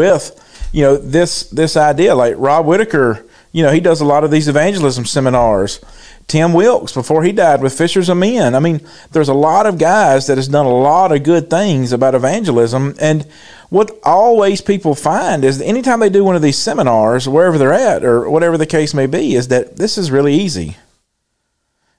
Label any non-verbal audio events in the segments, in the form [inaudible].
with you know this this idea. Like Rob Whitaker, you know, he does a lot of these evangelism seminars. Tim Wilkes before he died with Fishers of Men. I mean, there's a lot of guys that has done a lot of good things about evangelism. And what always people find is that anytime they do one of these seminars, wherever they're at or whatever the case may be, is that this is really easy.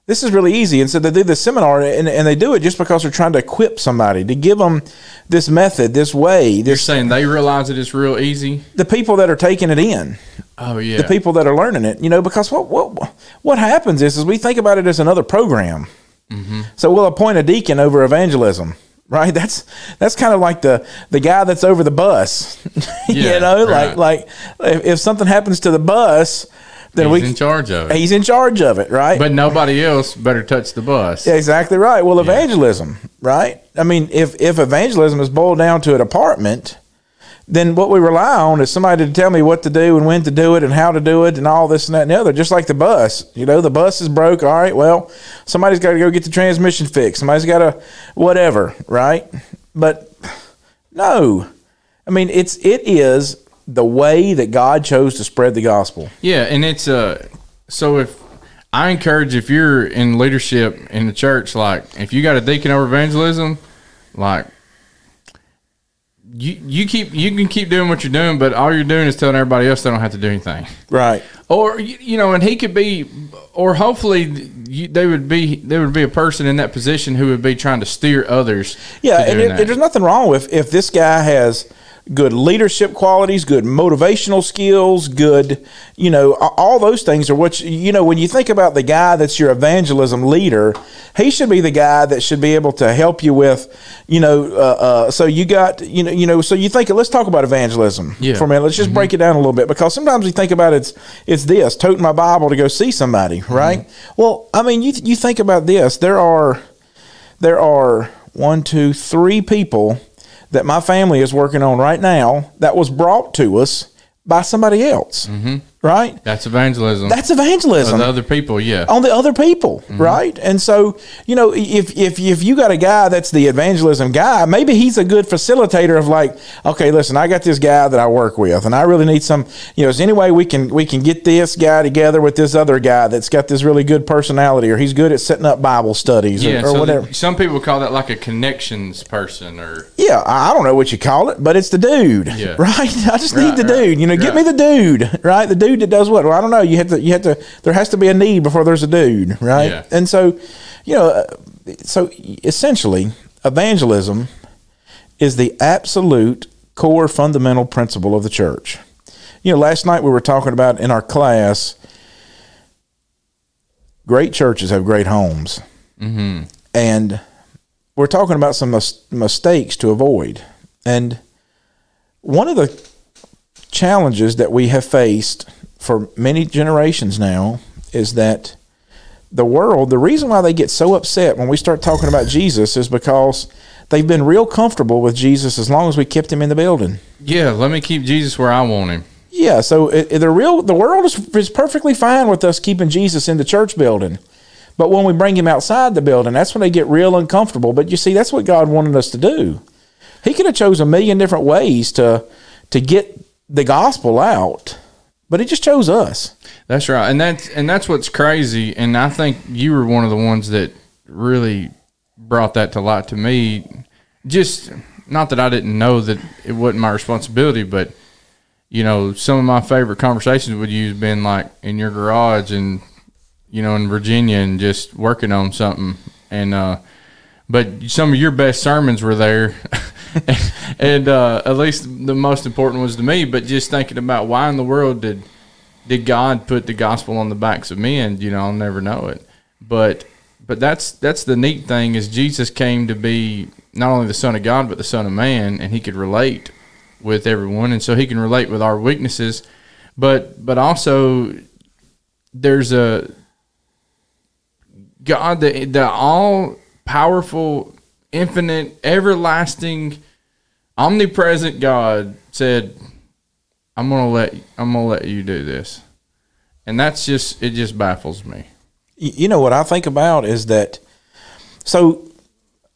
This is really easy. And so they do this seminar and, and they do it just because they're trying to equip somebody, to give them this method, this way. You're saying they realize that it's real easy. the people that are taking it in Oh yeah. the people that are learning it. You know, because what what what happens is is we think about it as another program. Mm-hmm. So we'll appoint a deacon over evangelism. Right, that's that's kind of like the the guy that's over the bus. [laughs] Yeah, you know, right. like like if, if something happens to the bus, then He's we in charge of it. he's in charge of it, right? But nobody else better touch the bus. Yeah, exactly right. Well, evangelism, right? I mean, if if evangelism is boiled down to an apartment, then what we rely on is somebody to tell me what to do and when to do it and how to do it and all this and that and the other. Just like the bus, you know, the bus is broke. All right, well, somebody's got to go get the transmission fixed. Somebody's got to whatever, right? But no, I mean, it's it is the way that God chose to spread the gospel. Yeah, and it's uh so if I encourage if you're in leadership in the church, like if you got a deacon over evangelism, like you you keep you can keep doing what you're doing, but all you're doing is telling everybody else they don't have to do anything. Right. Or you know, and he could be, or hopefully you, they would be there would be a person in that position who would be trying to steer others. Yeah, and it, that. there's nothing wrong with if this guy has good leadership qualities, good motivational skills, good, you know, all those things are what you, you know. When you think about the guy that's your evangelism leader, he should be the guy that should be able to help you with, you know. Uh, uh, so you got, you know, you know. So you think, let's talk about evangelism Yeah. for a minute. Let's just break it down a little bit because sometimes we think about it's it's this toting my Bible to go see somebody, right? Well, I mean, you you think about this. There are there are one, two, three people that my family is working on right now that was brought to us by somebody else, mm-hmm. Right? That's evangelism. That's evangelism. On the other people, yeah. on the other people, Mm-hmm. right? And so, you know, if if if you got a guy that's the evangelism guy, maybe he's a good facilitator of like, okay, listen, I got this guy that I work with, and I really need some, you know, is there any way we can we can get this guy together with this other guy that's got this really good personality, or he's good at setting up Bible studies, Yeah, or, or so whatever. the- some people call that like a connections person, or Yeah, I don't know what you call it, but it's the dude, Yeah. [laughs] right? I just Right, need the right, dude. You know, get me the dude, [laughs] right? The dude that does what? Well, I don't know. You have to, you have to. There has to be a need before there's a dude, right? Yeah. And so, you know, uh, so essentially, evangelism is the absolute core fundamental principle of the church. You know, last night we were talking about in our class. Great churches have great homes, mm-hmm. and we're talking about some mis- mistakes to avoid. And one of the challenges that we have faced for many generations now is that the world, the reason why they get so upset when we start talking about Jesus is because they've been real comfortable with Jesus as long as we kept him in the building. yeah, let me keep Jesus where I want him. Yeah, so it, it- the real the world is, is perfectly fine with us keeping Jesus in the church building. But when we bring him outside the building, that's when they get real uncomfortable. But you see, that's what God wanted us to do. He could have chose a million different ways to to get the gospel out, but he just chose us. That's right, and that's and that's what's crazy. And I think you were one of the ones that really brought that to light to me. Just not that I didn't know that it wasn't my responsibility, but you know, some of my favorite conversations with you has been like in your garage and you know in Virginia and just working on something. And uh, but some of your best sermons were there. [laughs] and uh, at least the most important was to me. But just thinking about why in the world did did God put the gospel on the backs of men? You know, I'll never know it. But but that's that's the neat thing is Jesus came to be not only the Son of God but the Son of Man, and He could relate with everyone, and so He can relate with our weaknesses. But but also there's a God, the the all powerful, infinite, everlasting, omnipresent God said, "I'm gonna let I'm gonna let you do this," and that's just it. Just baffles me. You know what I think about is that so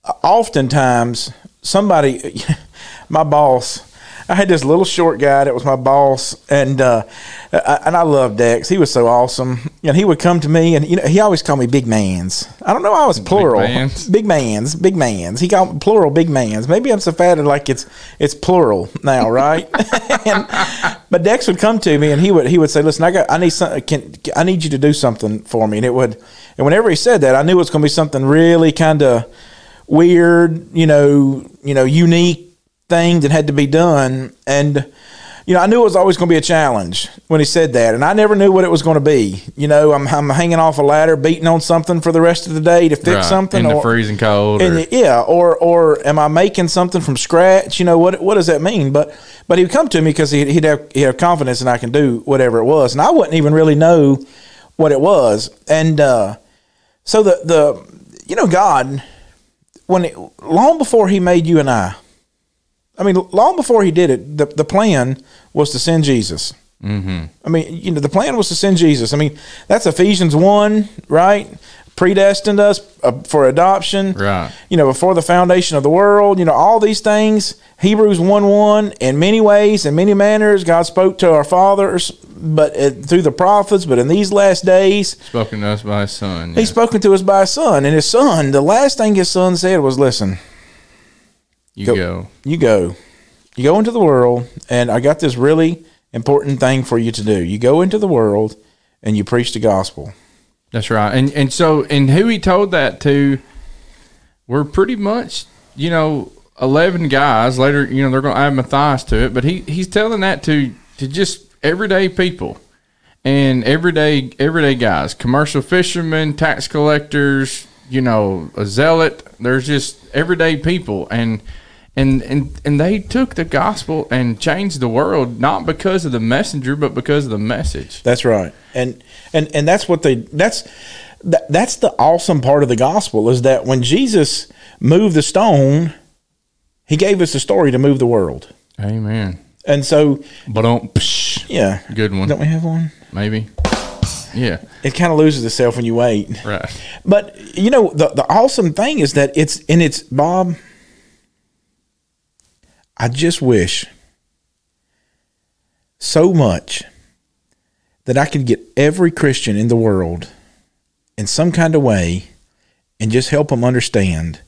uh, oftentimes somebody, [laughs] my boss, I had this little short guy that was my boss, and uh, I, and I loved Dex. He was so awesome, and he would come to me, and you know, he always called me big mans. I don't know, I was plural, mans? [laughs] big mans, big mans. He called plural big mans. Maybe I'm so fat like it's it's plural now, right? [laughs] and, but Dex would come to me, and he would he would say, "Listen, I got I need some, can I need you to do something for me," and it would, and whenever he said that, I knew it was going to be something really kind of weird, you know, you know, unique thing that had to be done. And, you know, I knew it was always going to be a challenge when he said that. And I never knew what it was going to be. You know, I'm, I'm hanging off a ladder, beating on something for the rest of the day to fix Right, something. in the freezing cold. and or- yeah, or or am I making something from scratch? You know what what does that mean? But but he would come to me because he'd, he'd have he'd have confidence and I can do whatever it was, and I wouldn't even really know what it was. And uh, so the the you know God when it, long before He made you and I, I mean long before He did it, the the plan was to send Jesus. Mm-hmm. I mean, you know, the plan was to send Jesus. I mean, that's Ephesians 1, right? Predestined us uh, for adoption. Right. You know, before the foundation of the world, you know, all these things. Hebrews 1 1, in many ways, in many manners, God spoke to our fathers, but uh, through the prophets, but in these last days, spoken to us by his son. He's spoken to us by His Son. And His Son, the last thing His Son said was, listen, you go- go. you go. You go into the world, and I got this really important thing for you to do. You go into the world and you preach the gospel. That's right. And and so and who he told that to were pretty much, you know, eleven guys. Later, you know, they're gonna add Matthias to it, but he he's telling that to to just everyday people and everyday everyday guys, commercial fishermen, tax collectors, you know, a zealot. There's just everyday people and and and and they took the gospel and changed the world not because of the messenger but because of the message. That's right. And and and that's what they that's that, that's the awesome part of the gospel is that when Jesus moved the stone, he gave us a story to move the world. Amen. And so, But don't psh, yeah. good one. Don't we have one? Maybe. Yeah. It kind of loses itself when you wait. Right. But you know, the the awesome thing is that it's and it's Bob. I just wish so much that I could get every Christian in the world in some kind of way and just help them understand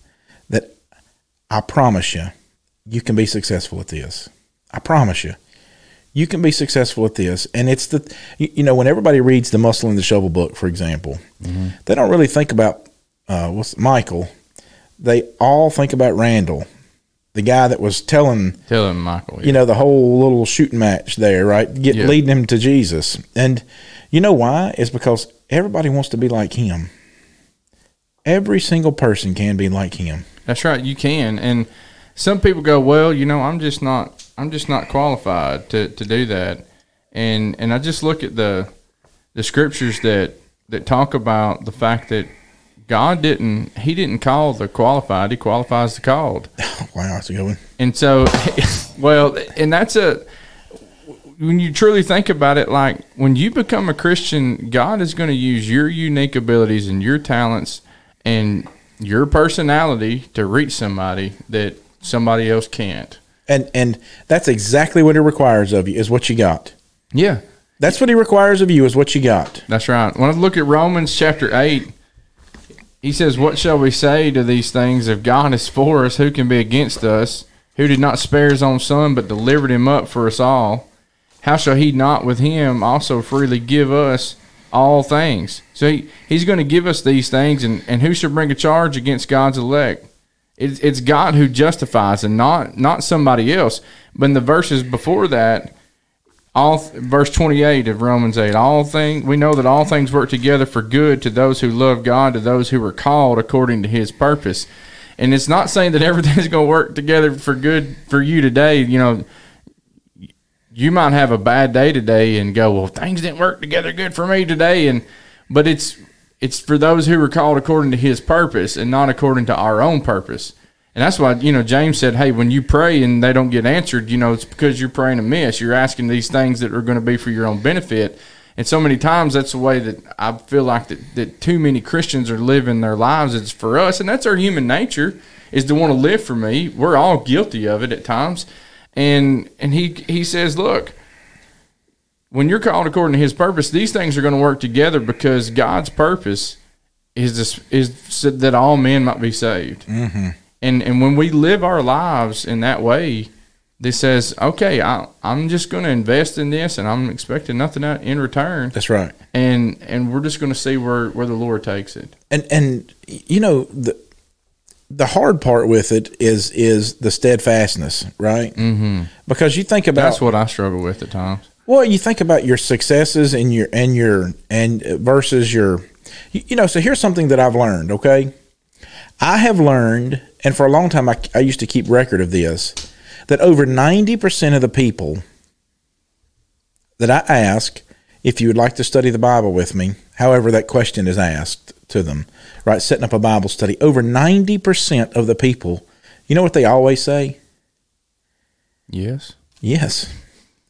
that I promise you, you can be successful at this. I promise you, you can be successful at this. And it's the, you, you know, when everybody reads the Muscle and the Shovel book, for example, they don't really think about uh, what's Michael. They all think about Randall, the guy that was telling Tell him, Michael. you know the whole little shooting match there, right? Get Yeah. leading him to Jesus, and you know why? It's because everybody wants to be like him. Every single person can be like him. That's right. You can. And some people go, well, you know, I'm just not, I'm just not qualified to, to do that. And and I just look at the the scriptures that that talk about the fact that God didn't, He didn't call the qualified. He qualifies the called. [laughs] Wow, that's a good one. And so, [laughs] well, and that's a when you truly think about it, like when you become a Christian, God is going to use your unique abilities and your talents and your personality to reach somebody that somebody else can't. And and that's exactly what He requires of you is what you got. Yeah, That's what He requires of you is what you got. that's right. When I look at Romans chapter 8, he says, What shall we say to these things? If God is for us, who can be against us? Who did not spare his own son, but delivered him up for us all? How shall he not with him also freely give us all things? So he, he's going to give us these things, and, and who should bring a charge against God's elect? It's, it's God who justifies and not, not somebody else. But in the verses before that, all verse 28 of Romans 8 all thing we know that all things work together for good to those who love God to those who are called according to his purpose. And it's not saying that [laughs] everything's going to work together for good for you today you know. You might have a bad day today and go well things didn't work together good for me today and but it's it's for those who are called according to his purpose and not according to our own purpose and that's why, you know, James said, hey, when you pray and they don't get answered, you know, it's because you're praying amiss. You're asking these things that are going to be for your own benefit. And so many times that's the way that I feel like that, that too many Christians are living their lives. It's for us. And that's our human nature is to want to live for me. We're all guilty of it at times. and and he he says, look, when you're called according to His purpose, these things are going to work together because God's purpose is this, is that all men might be saved. Mm-hmm. And and when we live our lives in that way, this says, okay, I, I'm just going to invest in this, and I'm expecting nothing out in return. That's right. And and we're just going to see where where the Lord takes it. And and you know the the hard part with it is is the steadfastness, right? Mm-hmm. Because you think about That's what I struggle with at times. Well, you think about your successes and your and your and versus your, you you know. So here's something that I've learned. Okay, I have learned, and for a long time I, I used to keep record of this, that over ninety percent of the people that I ask if you would like to study the Bible with me, however that question is asked to them, right? Setting up a Bible study, over ninety percent of the people, you know what they always say? Yes. Yes.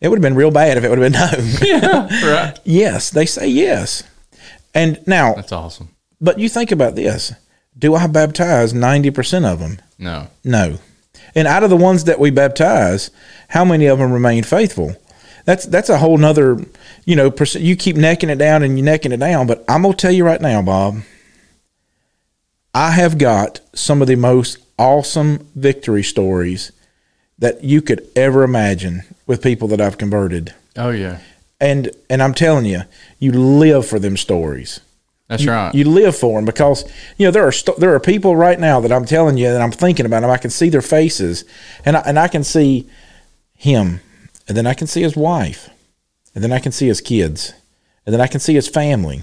It would have been real bad if it would have been no. [laughs] yeah, Right. Yes, they say yes. And now, That's awesome. but you think about this. Do I baptize 90% of them? No. No. And out of the ones that we baptize, how many of them remain faithful? That's that's a whole nother, you know, perc- you keep necking it down and you necking it down. But I'm gonna tell you right now, Bob, I have got some of the most awesome victory stories that you could ever imagine with people that I've converted. Oh yeah. And and I'm telling you, you live for them stories. That's you, right. You live for them because you know there are st- there are people right now that I'm telling you that I'm thinking about them. I can see their faces, and I, and I can see him, and then I can see his wife, and then I can see his kids, and then I can see his family,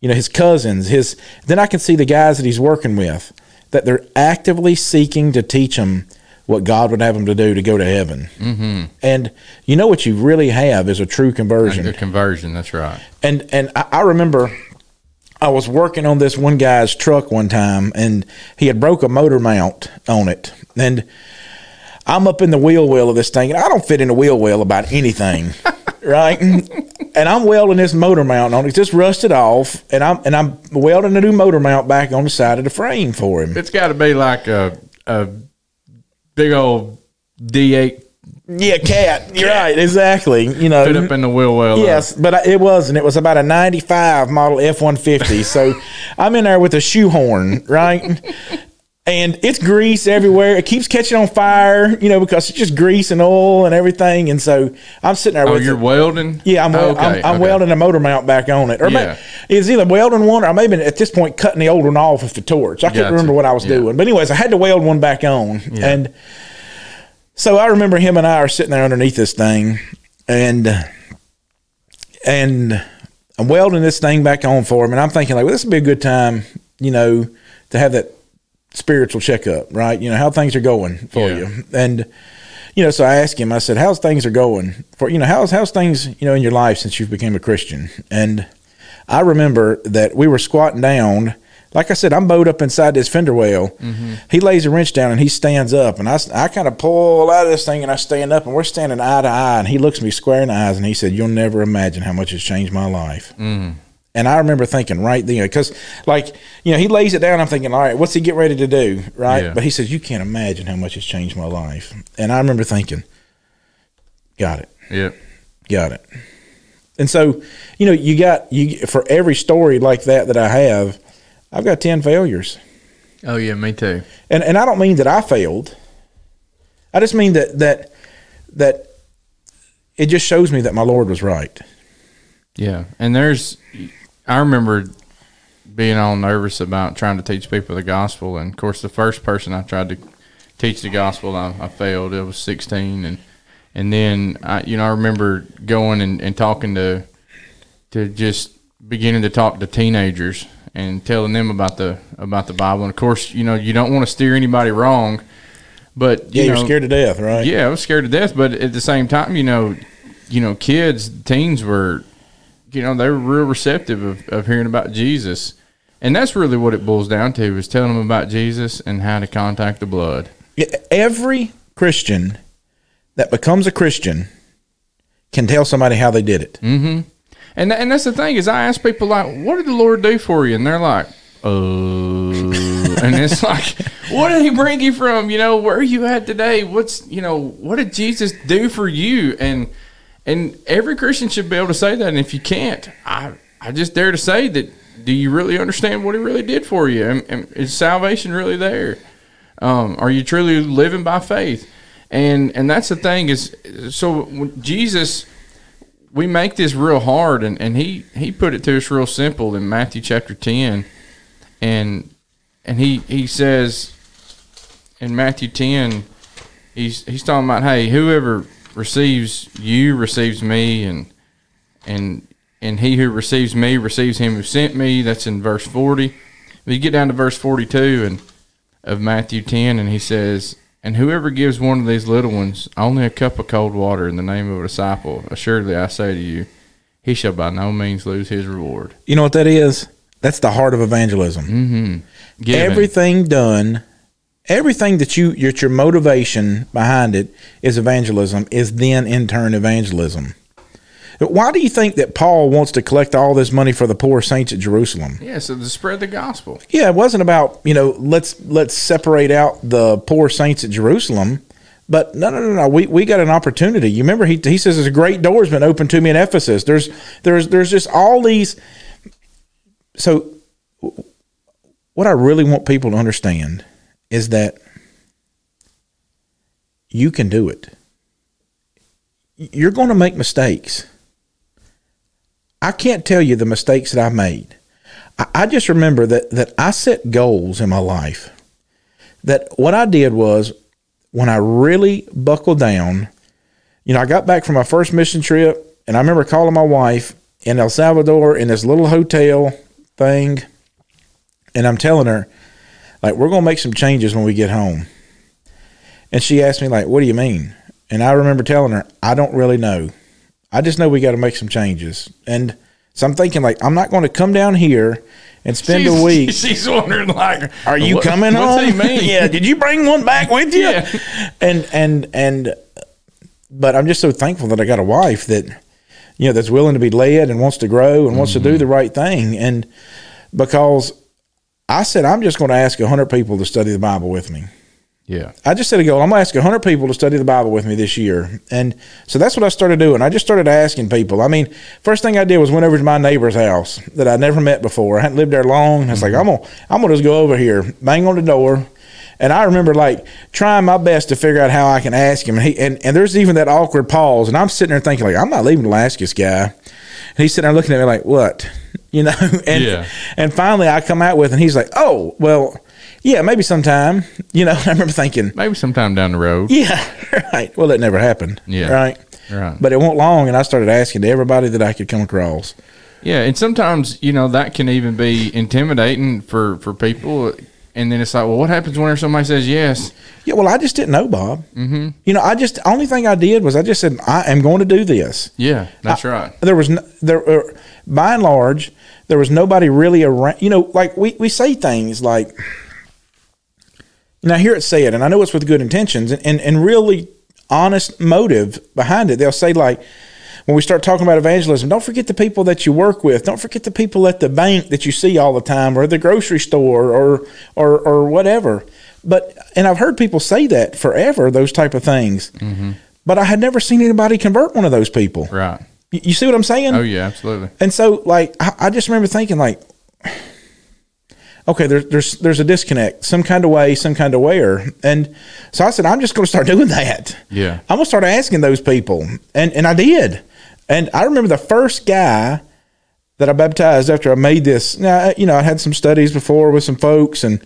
you know, his cousins, his. Then I can see the guys that he's working with that they're actively seeking to teach them what God would have them to do to go to heaven. Mm-hmm. And you know what you really have is a true conversion the conversion. That's right. and and I, I remember I was working on this one guy's truck one time, and he had broke a motor mount on it, and I'm up in the wheel well of this thing, and I don't fit in the wheel well about anything, [laughs] right? And I'm welding this motor mount on it, It's just rusted off, and I'm and I'm welding a new motor mount back on the side of the frame for him. It's got to be like a a big old D eight Yeah, cat. You're right, exactly. You know, put up in the wheel well. Yes, but I- it wasn't. It was about a 95 model F 150. So I'm in there with a shoehorn, right? And it's grease everywhere. It keeps catching on fire, you know, because it's just grease and oil and everything. And so I'm sitting there Oh, with you're it. welding. Yeah, I'm, Oh, wel- I'm, I'm okay. welding a motor mount back on it. Or Yeah. yeah. it's either welding one or maybe at this point cutting the old one off with the torch. I can't Gotcha. remember what I was Yeah. doing. But anyways, I had to weld one back on. And so I remember him and I are sitting there underneath this thing and and I'm welding this thing back on for him and I'm thinking like, well, this would be a good time, you know, to have that spiritual checkup, right? You know, how things are going for Yeah. you. And you know, so I asked him, I said, How's things are going for you know, how's how's things, you know, in your life since you became a Christian? And I remember that we were squatting down. Like I said, I'm bowed up inside this fender well. Mm-hmm. He lays a wrench down and he stands up, and I, I kind of pull out of this thing and I stand up, and we're standing eye to eye. And he looks me square in the eyes and he said, "You'll never imagine how much it's changed my life." Mm-hmm. And I remember thinking right then, because like you know, he lays it down. I'm thinking, all right, what's he get ready to do, right? Yeah. But he says, you can't imagine how much it's changed my life. And I remember thinking, got it, Yep. got it. And so, you know, you got you for every story like that that I have, I've got ten failures, Oh yeah, me too. and and I don't mean that I failed. I just mean that that that it just shows me that my Lord was right. Yeah, and there's, I remember being all nervous about trying to teach people the gospel, and of course, the first person I tried to teach the gospel, I, I failed. It was sixteen, and and then I, you know, I remember going and, and talking to, to just beginning to talk to teenagers and telling them about the about the Bible, and of course, you know, you don't want to steer anybody wrong, but Yeah, you you know, are scared to death, right? yeah, I was scared to death, but at the same time, you know, you know, kids, teens were, you know, they were real receptive of, of hearing about Jesus, and that's really what it boils down to is telling them about Jesus and how to contact the blood. Every Christian that becomes a Christian can tell somebody how they did it. Mm-hmm. And and that's the thing is I ask people like, what did the Lord do for you? And they're like, oh, [laughs] and it's like, what did he bring you from? You know, where are you at today? What's you know, what did Jesus do for you? And and every Christian should be able to say that. And if you can't, I I just dare to say that. Do you really understand what he really did for you? And, and is salvation really there? Um, are you truly living by faith? And and that's the thing is, so Jesus we make this real hard and, and he, he put it to us real simple in Matthew chapter 10 and and he he says in Matthew 10 he's he's talking about hey whoever receives you receives me and and and he who receives me receives him who sent me. That's in verse 40 but you get down to verse 42 and of Matthew 10 and he says and whoever gives one of these little ones only a cup of cold water in the name of a disciple, assuredly I say to you, he shall by no means lose his reward. You know what that is? That's the heart of evangelism. Mm-hmm. Everything done, everything that you, your, your motivation behind it is evangelism, is then in turn evangelism. Why do you think that Paul wants to collect all this money for the poor saints at Jerusalem? Yeah, so to spread the gospel. Yeah, it wasn't about you know let's let's separate out the poor saints at Jerusalem, but no, no, no, no. We we got an opportunity. You remember he he says there's a great door's been opened to me in Ephesus. There's there's there's just all these. So, what I really want people to understand is that you can do it. You're going to make mistakes I can't tell you the mistakes that I made. I, I just remember that that I set goals in my life. That what I did was when I really buckled down, you know, I got back from my first mission trip and I remember calling my wife in El Salvador in this little hotel thing. And I'm telling her, like, we're going to make some changes when we get home. And she asked me, like, what do you mean? And I remember telling her, I don't really know. I just know we got to make some changes. And so I'm thinking, like, I'm not going to come down here and spend she's, a [laughs] week. She's wondering, like, are you what, coming what's home? Mean? [laughs] yeah. Did you bring one back with you? Yeah. And and and, but I'm just so thankful that I got a wife that, you know, that's willing to be led and wants to grow and wants mm-hmm. to do mm-hmm. the right thing. And because I said I'm just going to ask hundred people to study the Bible with me. Yeah. I just set a goal. I'm going to ask 100 people to study the Bible with me this year. And so that's what I started doing. I just started asking people. I mean, first thing I did was went over to my neighbor's house that I'd never met before. I hadn't lived there long. I was mm-hmm. like, I'm going to I'm gonna just go over here, bang on the door. And I remember like trying my best to figure out how I can ask him. And, he, and, and there's even that awkward pause. And I'm sitting there thinking, like, I'm not leaving to ask this guy. And he's sitting there looking at me like, what? [laughs] You know? [laughs] And, yeah. and finally I come out with, and he's like, oh, well, yeah, maybe sometime. You know, [laughs] I remember thinking maybe sometime down the road. Yeah, [laughs] right. Well, it never happened. Yeah, right. Right. But it won't long, and I started asking to everybody that I could come across. Yeah, and sometimes you know that can even be intimidating for for people. And then it's like, well, what happens when somebody says yes? Yeah, well, I just didn't know, Bob. Mm-hmm. You know, I just only thing I did was I just said I am going to do this. Yeah, that's I, right. There was no, there, uh, by and large, there was nobody really around. You know, like we we say things like and I hear it said, and I know it's with good intentions and, and, and really honest motive behind it. They'll say, like, when we start talking about evangelism, don't forget the people that you work with. Don't forget the people at the bank that you see all the time or the grocery store or or or whatever. But and I've heard people say that forever, those type of things. Mm-hmm. But I had never seen anybody convert one of those people. Right. You, you see what I'm saying? Oh yeah, absolutely. And so like I, I just remember thinking like okay, there's there's there's a disconnect, some kind of way, some kind of where, and so I said, I'm just going to start [laughs] doing that. Yeah, I'm going to start asking those people, and and I did, and I remember the first guy that I baptized after I made this. Now, you know, I had some studies before with some folks, and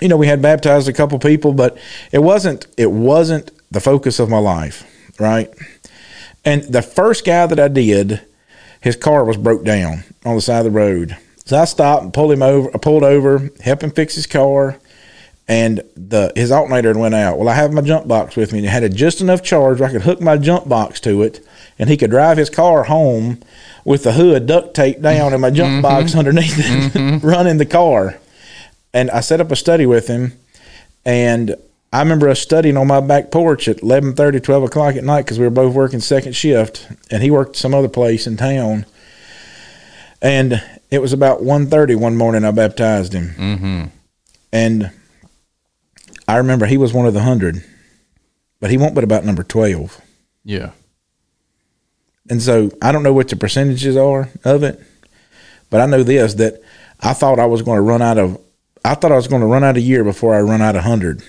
you know, we had baptized a couple people, but it wasn't it wasn't the focus of my life, right? And the first guy that I did, his car was broke down on the side of the road so I stopped and pulled him over. I pulled over, helped him fix his car, and the his alternator went out. Well, I have my jump box with me, and it had just enough charge where I could hook my jump box to it, and he could drive his car home with the hood duct taped down and my jump mm-hmm. box [laughs] underneath it, mm-hmm. running the car. And I set up a study with him, and I remember us studying on my back porch at 11:30, 12 o'clock at night because we were both working second shift, and he worked some other place in town. And it was about 1.30 one morning I baptized him. Mm-hmm. and I remember he was one of the hundred, but he won't but about number twelve. Yeah. And so I don't know what the percentages are of it, but I know this that I thought I was going to run out of I thought I was going to run out of year before I run out of hundred.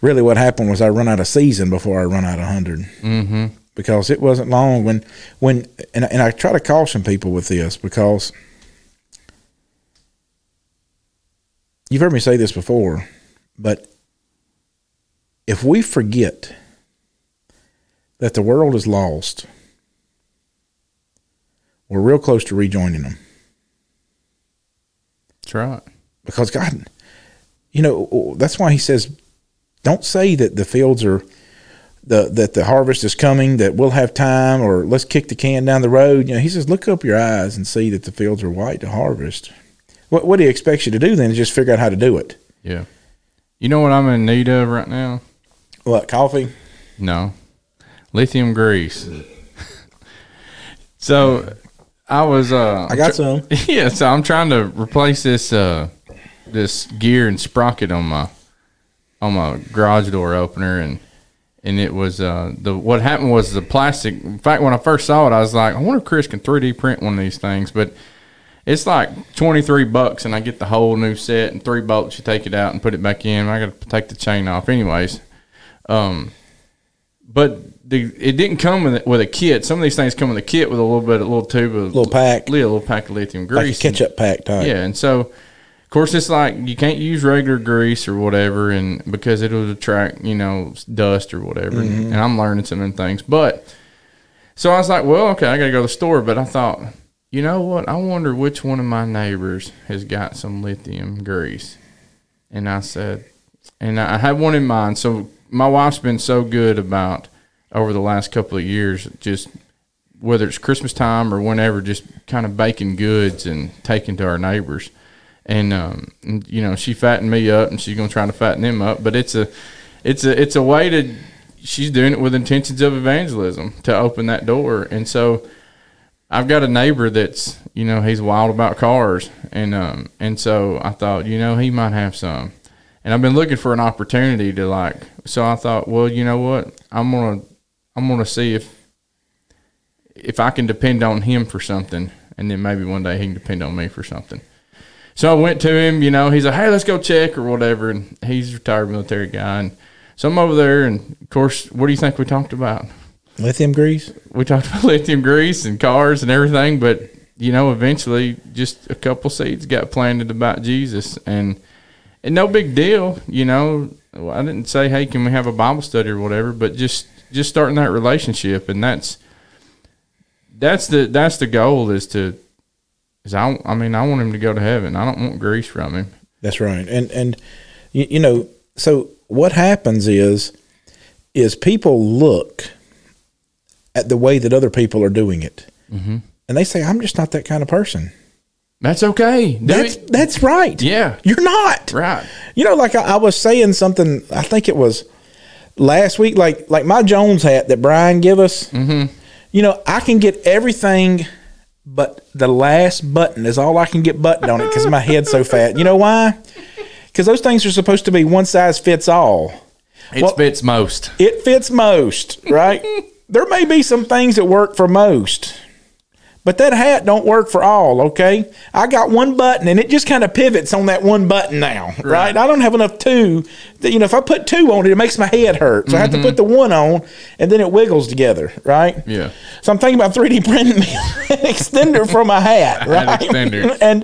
Really, what happened was I run out of season before I run out of 100 Mm-hmm. because it wasn't long when when and, and I try to caution people with this because you've heard me say this before, but if we forget that the world is lost, we're real close to rejoining them That's right. because God, you know, that's why He says, don't say that the fields are the that the harvest is coming, that we'll have time, or let's kick the can down the road. You know, He says, look up your eyes and see that the fields are white to harvest. What what He expects you to do then is just figure out how to do it. Yeah. You know what I'm in need of right now? What coffee? No. Lithium grease. so I was uh I got some. [laughs] yeah, so I'm trying to replace this uh this gear and sprocket on my on my garage door opener and and it was uh the what happened was the plastic in fact when I first saw it I was like I wonder if Chris can 3D print one of these things but it's like 23 bucks and I get the whole new set and three bolts you take it out and put it back in I got to take the chain off anyways um but the it didn't come with a, with a kit some of these things come with a kit with a little bit a little tube of Little pack. yeah, a little pack of lithium Like a grease and- ketchup pack type. yeah, and so of course it's like you can't use regular grease or whatever, and because it'll attract you know dust or whatever. And I'm learning some of them things, but so I was like, well, okay, I got to go to the store. But I thought, you know what? I wonder which one of my neighbors has got some lithium grease. And I said, and I had one in mind. So my wife's been so good about over the last couple of years, just whether it's Christmas time or whenever, just kind of baking goods and taking to our neighbors. And, um, and, you know, she fattened me up, and she's gonna try to fatten them up. But it's a, it's a, it's a way to. She's doing it with intentions of evangelism to open that door, and so I've got a neighbor that's you know he's wild about cars, and um, and so I thought you know he might have some, and I've been looking for an opportunity to like. So I thought, well, you know what, I'm gonna I'm gonna see if if I can depend on him for something, and then maybe one day he can depend on me for something. So I went to him, you know, he's like, hey, let's go check or whatever. And he's a retired military guy. And so I'm over there. And of course, what do you think we talked about? Lithium grease. We talked [laughs] about lithium grease and cars and everything. But, you know, eventually just a couple seeds got planted about Jesus. And, and no big deal, you know. I didn't say, hey, can we have a Bible study or whatever, but just just starting that relationship. And that's that's the that's the goal is to is I I mean I want him to go to heaven. I don't want grease from him. That's right. And and you, you know, so what happens is is people look at the way that other people are doing it, Mm-hmm. and they say, "I'm just not that kind of person." That's okay. Do That's it. that's right. Yeah. You're not. right. You know, like I, I was saying something. I think it was last week. Like like my Jones hat that Brian give us. Mm-hmm. You know, I can get everything, but the last button is all I can get buttoned on it because my head's so fat. You know why? Because those things are supposed to be one size fits all. It Well- fits most. It fits most, right? [laughs] there may be some things that work for most. But that hat don't work for all, okay? I got one button and it just kind of pivots on that one button now, right? I don't have enough two. That, you know, if I put two on it, it makes my head hurt. So I have to put the one on and then it wiggles together, right? Yeah. So I'm thinking about 3D printing me an [laughs] extender for my hat, right? extender. [laughs] and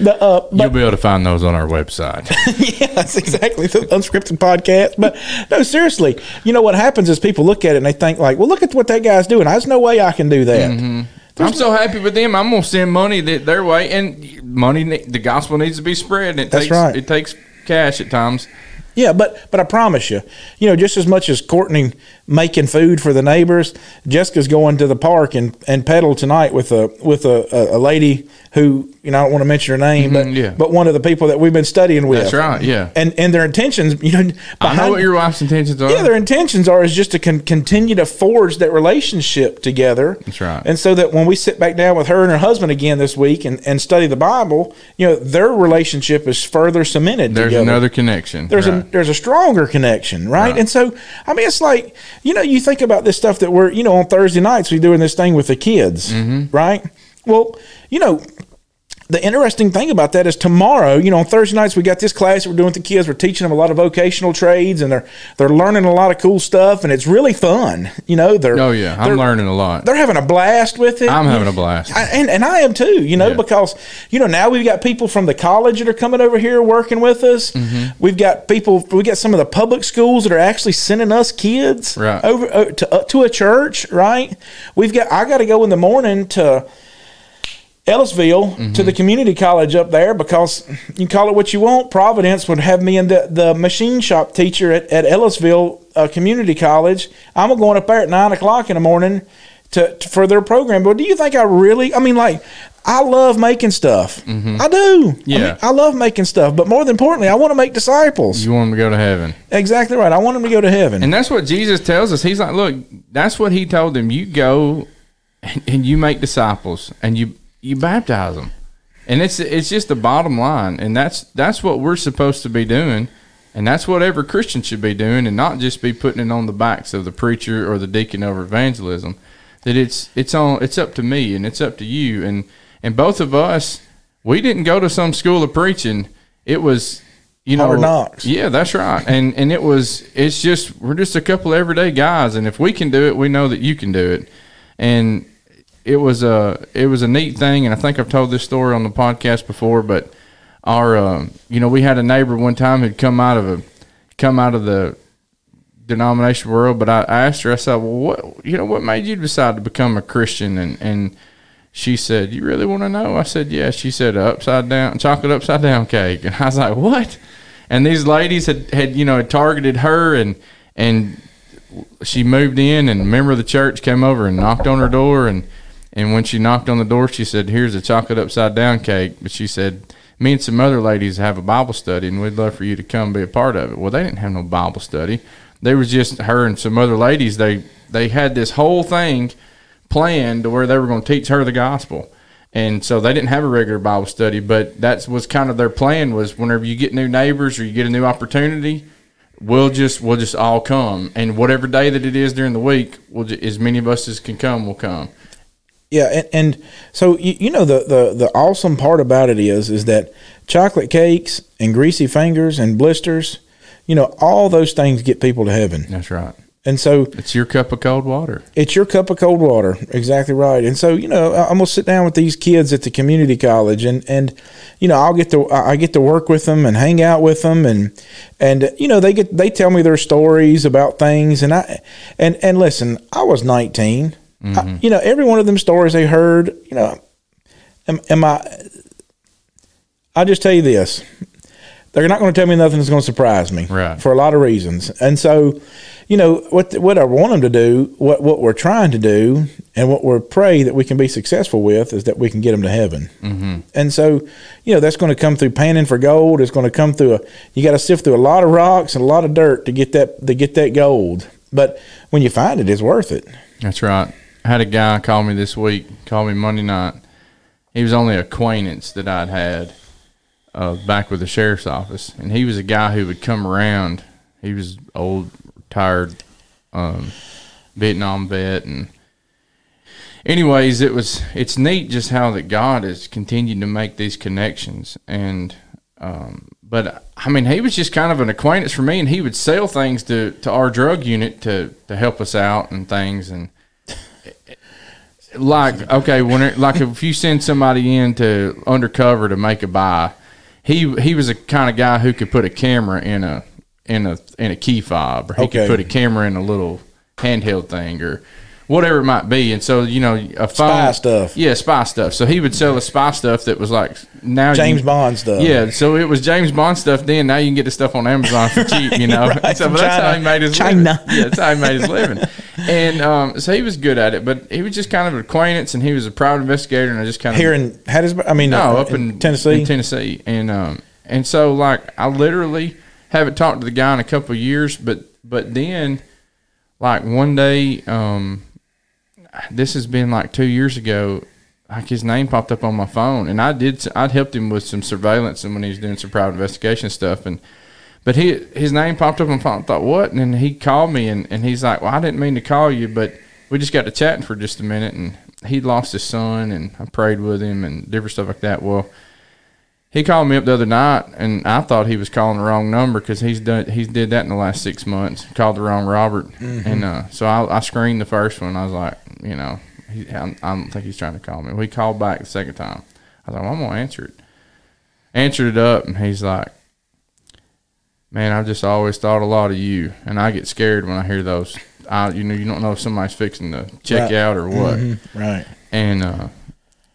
the uh, but You'll be able to find those on our website. [laughs] yeah, that's exactly the unscripted podcast. But no, seriously, you know what happens is people look at it and they think like, well, look at what that guy's doing. There's no way I can do that. I'm so happy with them. I'm gonna send money th- their way, and money the gospel needs to be spread. And it That's takes, right. It takes cash at times. Yeah, but but I promise you, you know, just as much as Courtney making food for the neighbors. Jessica's going to the park and, and pedal tonight with a with a, a, lady who you know I don't want to mention her name, but Mhm, yeah. but one of the people that we've been studying with. That's right, yeah. And and their intentions, you know, I know behind- what your wife's intentions are. yeah, their intentions are is just to con- continue to forge that relationship together. That's right. And so that when we sit back down with her and her husband again this week and, and study the Bible, you know, their relationship is further cemented There's together. another connection. there's a there's a stronger connection, right? Right. And so, I mean, it's like you know, you think about this stuff that we're you know on Thursday nights we're doing this thing with the kids, Mm-hmm. right? Well, you know, the interesting thing about that is tomorrow, you know, on Thursday nights we got this class that we're doing with the kids. We're teaching them a lot of vocational trades, and they're they're learning a lot of cool stuff, and it's really fun. You know, they're Oh yeah, I'm learning a lot. They're having a blast with it. I'm having a blast. I, and, and I am too, you know, Yeah. because, you know, now we've got people from the college that are coming over here working with us. Mm-hmm. We've got people, we got some of the public schools that are actually sending us kids Right. over uh, to, uh, to a church, right? We've got, I got to go in the morning to Ellisville to Mm-hmm. the community college up there because you call it what you want. Providence would have me in the, the machine shop teacher at, at Ellisville uh, Community College. I'm going up there at nine o'clock in the morning to, to for their program. But do you think I really? I mean, like, I love making stuff. I do. I, Mm-hmm. Yeah. mean, I love making stuff. But more than importantly, I want to make disciples. You want them to go to heaven. exactly right. I want them to go to heaven. And that's what Jesus tells us. He's like, look, that's what he told them. You go and, and you make disciples and you you baptize them. And it's it's just the bottom line. And that's that's what we're supposed to be doing. And that's what every Christian should be doing and not just be putting it on the backs of the preacher or the deacon over evangelism. That it's it's on it's up to me and it's up to you and and both of us we didn't go to some school of preaching. It was you know Hard knocks. yeah, that's right. And and it was it's just we're just a couple of everyday guys and if we can do it, we know that you can do it. And it was a it was a neat thing and I think I've told this story on the podcast before, but our um, you know, we had a neighbor one time who'd come out of a come out of the denomination world, but I, I asked her, I said, Well what you know, what made you decide to become a Christian and and she said, "You really want to know?" I said, "Yeah." She said, "Upside down chocolate upside down cake," and I was like, "What?" And these ladies had, had you know had targeted her, and and she moved in, and a member of the church came over and knocked on her door, and and when she knocked on the door, she said, "Here's a chocolate upside down cake," but she said. Me and some other ladies have a Bible study, and we'd love for you to come be a part of it. Well, they didn't have no Bible study. They was just her and some other ladies. They they had this whole thing planned to where they were going to teach her the gospel. And so they didn't have a regular Bible study, but that was kind of their plan was whenever you get new neighbors or you get a new opportunity, we'll just we'll just all come, and whatever day that it is during the week, we'll ju- as many of us as can come will come. Yeah, and, and so you, you know the, the the awesome part about it is is that chocolate cakes and greasy fingers and blisters, you know, all those things get people to heaven. That's right. And so It's your cup of cold water. it's your cup of cold water. Exactly right. And so, you know, I- I'm gonna sit down with these kids at the community college and, and, you know, I'll get to, I I get to work with them and hang out with them and, and, you know, they get, they tell me their stories about things. And I, and, and listen, I was 19, I, you know, every one of them stories they heard, you know, am, am I, I just tell you this, they're not going to tell me nothing that's going to surprise me Right. for a lot of reasons. And so, you know, what what I want them to do, what what we're trying to do, and what we're pray that we can be successful with is that we can get them to heaven. Mm-hmm. And so, you know, that's going to come through panning for gold. It's going to come through a. You got to sift through a lot of rocks and a lot of dirt to get that to get that gold. But when you find it, it's worth it. That's right. Had a guy call me this week, call me Monday night. He was only acquaintance that I'd had uh, back with the sheriff's office, and he was a guy who would come around. He was old, retired um, Vietnam vet, and anyways, it was it's neat just how that God has continued to make these connections, and um, but I mean, he was just kind of an acquaintance for me, and he would sell things to to our drug unit to to help us out and things, and like okay, when it, like if you send somebody in to undercover to make a buy, he he was a kind of guy who could put a camera in a in a in a key fob, or he Okay. could put a camera in a little handheld thing, or whatever it might be. And so you know, a phone Spy stuff. Yeah, spy stuff. So he would sell the spy stuff that was like now James you, Bond stuff. Yeah, so it was James Bond stuff then. Now you can get the stuff on Amazon for cheap, you [laughs] know. Right, so that's how he made his China. living. Yeah, that's how he made his living. [laughs] And um, so he was good at it, but he was just kind of an acquaintance, and he was a private investigator, and I just kind of Here in Hattiesburg, I mean, no uh, up in, Tennessee. in Tennessee, and um, and so like I literally haven't talked to the guy in a couple of years, but but then like one day, um, this has been like two years ago. Like his name popped up on my phone, and I did. I'd helped him with some surveillance, and when he was doing some private investigation stuff, and but he his name popped up on my phone. I thought what, and then he called me, and and he's like, "Well, I didn't mean to call you, but we just got to chatting for just a minute, and he'd lost his son, and I prayed with him, and different stuff like that." Well, he called me up the other night, and I thought he was calling the wrong number because he's done he's did that in the last six months. Called the wrong Robert, and uh, so I, I screened the first one. I was like, you know, he, I, I don't think he's trying to call me. We called back the second time. I was like, well, I'm gonna answer it. Answered it up, and he's like, "Man, I've just always thought a lot of you, and I get scared when I hear those. I, you know, you don't know if somebody's fixing to check Right. out or what." Mhm, right. and uh,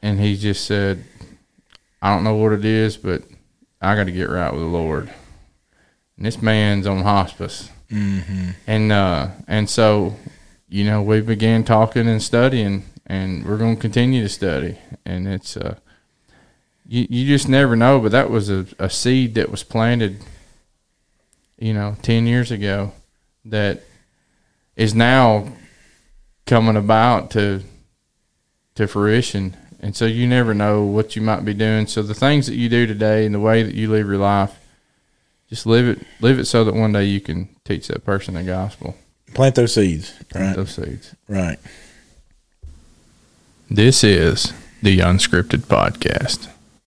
and he just said, "I don't know what it is, but I got to get right with the Lord." And this man's on hospice, mm-hmm. and uh, and so, you know, we began talking and studying, and we're going to continue to study, and it's uh, you you just never know, but that was a, a seed that was planted, you know, ten years ago, that is now coming about to to fruition. And so you never know what you might be doing. So the things that you do today and the way that you live your life, just live it live it so that one day you can teach that person the gospel. Plant those seeds. Plant Right. those seeds. Right. This is the Unscripted Podcast.